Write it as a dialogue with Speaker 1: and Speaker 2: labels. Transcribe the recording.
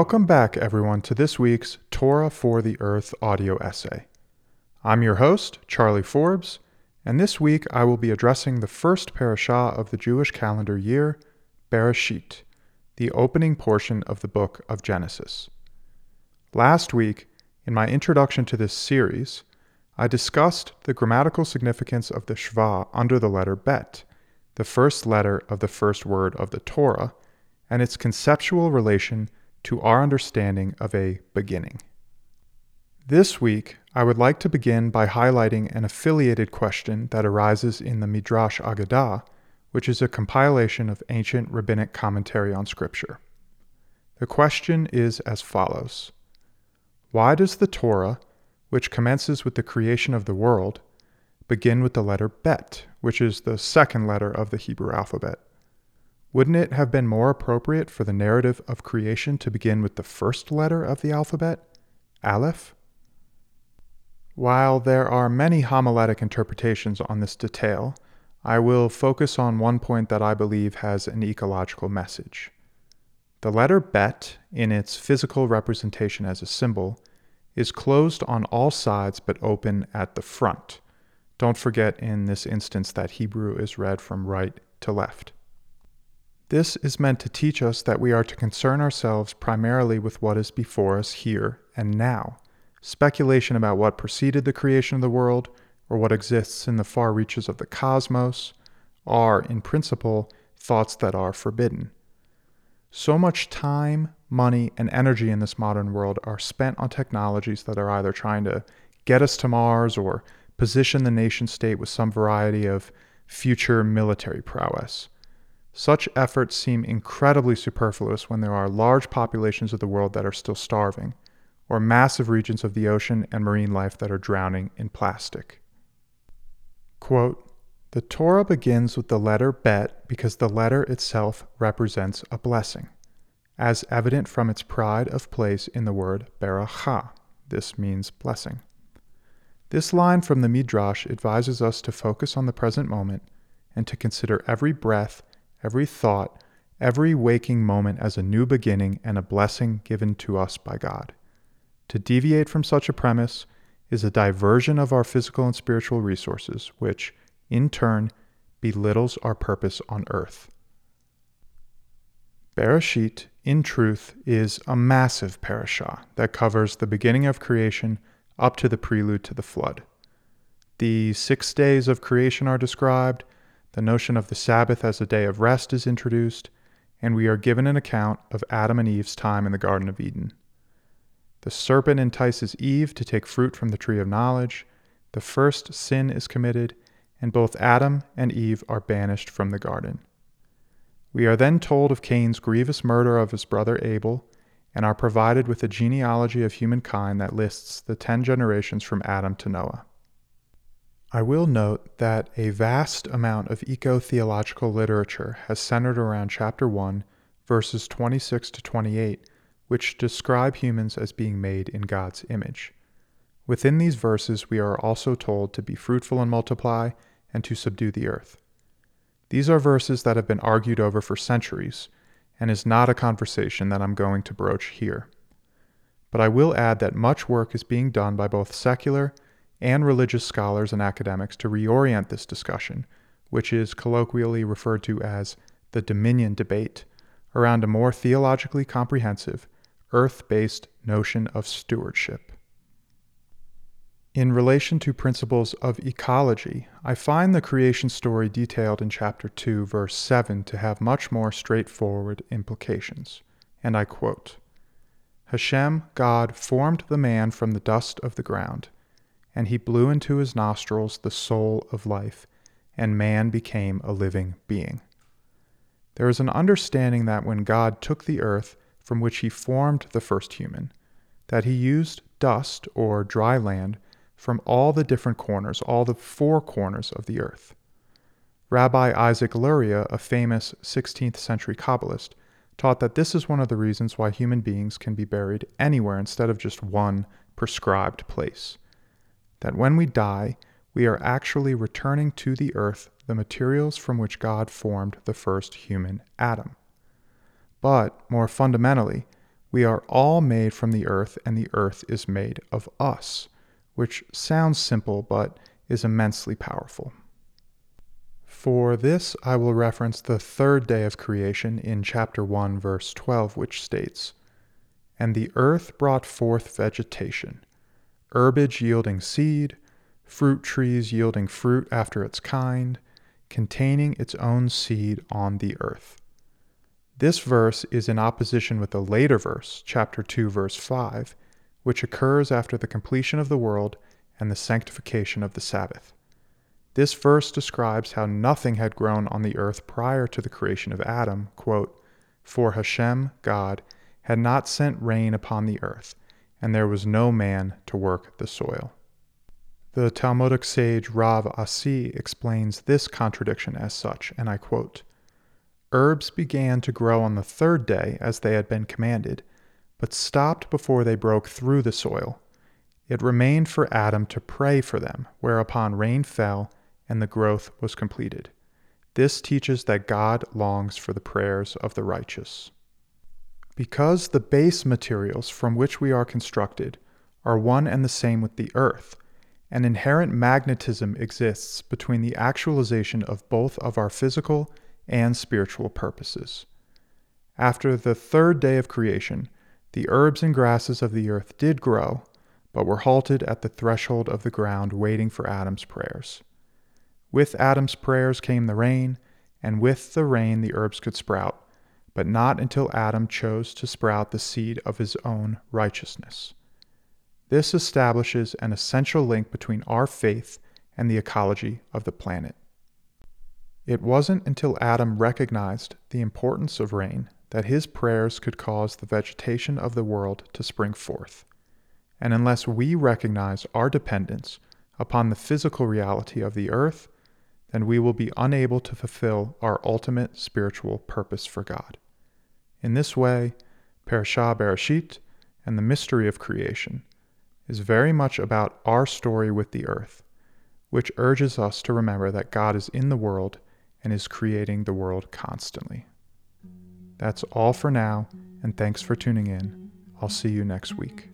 Speaker 1: Welcome back, everyone, to this week's Torah for the Earth audio essay. I'm your host, Charlie Forbes, and this week I will be addressing the first parashah of the Jewish calendar year, Bereishit, the opening portion of the book of Genesis. Last week, in my introduction to this series, I discussed the grammatical significance of the Shva under the letter Bet, the first letter of the first word of the Torah, and its conceptual relation to our understanding of a beginning. This week, I would like to begin by highlighting an affiliated question that arises in the Midrash Agadah, which is a compilation of ancient rabbinic commentary on Scripture. The question is as follows Why does the Torah, which commences with the creation of the world, begin with the letter Bet, which is the second letter of the Hebrew alphabet? Wouldn't it have been more appropriate for the narrative of creation to begin with the first letter of the alphabet, Aleph? While there are many homiletic interpretations on this detail, I will focus on one point that I believe has an ecological message. The letter bet, in its physical representation as a symbol, is closed on all sides but open at the front. Don't forget in this instance that Hebrew is read from right to left. This is meant to teach us that we are to concern ourselves primarily with what is before us here and now. Speculation about what preceded the creation of the world or what exists in the far reaches of the cosmos are, in principle, thoughts that are forbidden. So much time, money, and energy in this modern world are spent on technologies that are either trying to get us to Mars or position the nation state with some variety of future military prowess. Such efforts seem incredibly superfluous when there are large populations of the world that are still starving, or massive regions of the ocean and marine life that are drowning in plastic. Quote, the Torah begins with the letter Bet because the letter itself represents a blessing, as evident from its pride of place in the word Beracha. This means blessing. This line from the Midrash advises us to focus on the present moment and to consider every breath every thought, every waking moment as a new beginning and a blessing given to us by God. To deviate from such a premise is a diversion of our physical and spiritual resources, which, in turn, belittles our purpose on earth. Bereishit, in truth, is a massive parashah that covers the beginning of creation up to the prelude to the flood. The six days of creation are described, the notion of the Sabbath as a day of rest is introduced, and we are given an account of Adam and Eve's time in the Garden of Eden. The serpent entices Eve to take fruit from the tree of knowledge, the first sin is committed, and both Adam and Eve are banished from the garden. We are then told of Cain's grievous murder of his brother Abel, and are provided with a genealogy of humankind that lists the ten generations from Adam to Noah. I will note that a vast amount of eco theological literature has centered around chapter 1, verses 26 to 28, which describe humans as being made in God's image. Within these verses, we are also told to be fruitful and multiply and to subdue the earth. These are verses that have been argued over for centuries, and is not a conversation that I'm going to broach here. But I will add that much work is being done by both secular and religious scholars and academics to reorient this discussion, which is colloquially referred to as the dominion debate, around a more theologically comprehensive, earth based notion of stewardship. In relation to principles of ecology, I find the creation story detailed in chapter 2, verse 7 to have much more straightforward implications. And I quote Hashem, God, formed the man from the dust of the ground and he blew into his nostrils the soul of life, and man became a living being. There is an understanding that when God took the earth from which he formed the first human, that he used dust or dry land from all the different corners, all the four corners of the earth. Rabbi Isaac Luria, a famous 16th century Kabbalist, taught that this is one of the reasons why human beings can be buried anywhere instead of just one prescribed place that when we die, we are actually returning to the earth the materials from which God formed the first human Adam. But, more fundamentally, We are all made from the earth, and the earth is made of us, which sounds simple but is immensely powerful. For this, I will reference the third day of creation in chapter 1, verse 12, which states And the earth brought forth vegetation, herbage yielding seed, fruit trees yielding fruit after its kind, containing its own seed on the earth. This verse is in opposition with the later verse, chapter 2, verse 5, which occurs after the completion of the world and the sanctification of the Sabbath. This verse describes how nothing had grown on the earth prior to the creation of Adam. Quote, For Hashem, God, had not sent rain upon the earth, and there was no man to work the soil. The Talmudic sage Rav Asi explains this contradiction as such, and I quote Herbs began to grow on the third day as they had been commanded, but stopped before they broke through the soil. It remained for Adam to pray for them, whereupon rain fell and the growth was completed. This teaches that God longs for the prayers of the righteous. Because the base materials from which we are constructed are one and the same with the earth, an inherent magnetism exists between the actualization of both of our physical and spiritual purposes. After the third day of creation, the herbs and grasses of the earth did grow, but were halted at the threshold of the ground waiting for Adam's prayers. With Adam's prayers came the rain, and with the rain the herbs could sprout, but not until Adam chose to sprout the seed of his own righteousness. This establishes an essential link between our faith and the ecology of the planet. It wasn't until Adam recognized the importance of rain that his prayers could cause the vegetation of the world to spring forth. And unless we recognize our dependence upon the physical reality of the earth, then we will be unable to fulfill our ultimate spiritual purpose for God. In this way, Parashah Bereishit and the mystery of creation is very much about our story with the earth, which urges us to remember that God is in the world and is creating the world constantly. That's all for now, and thanks for tuning in. I'll see you next week.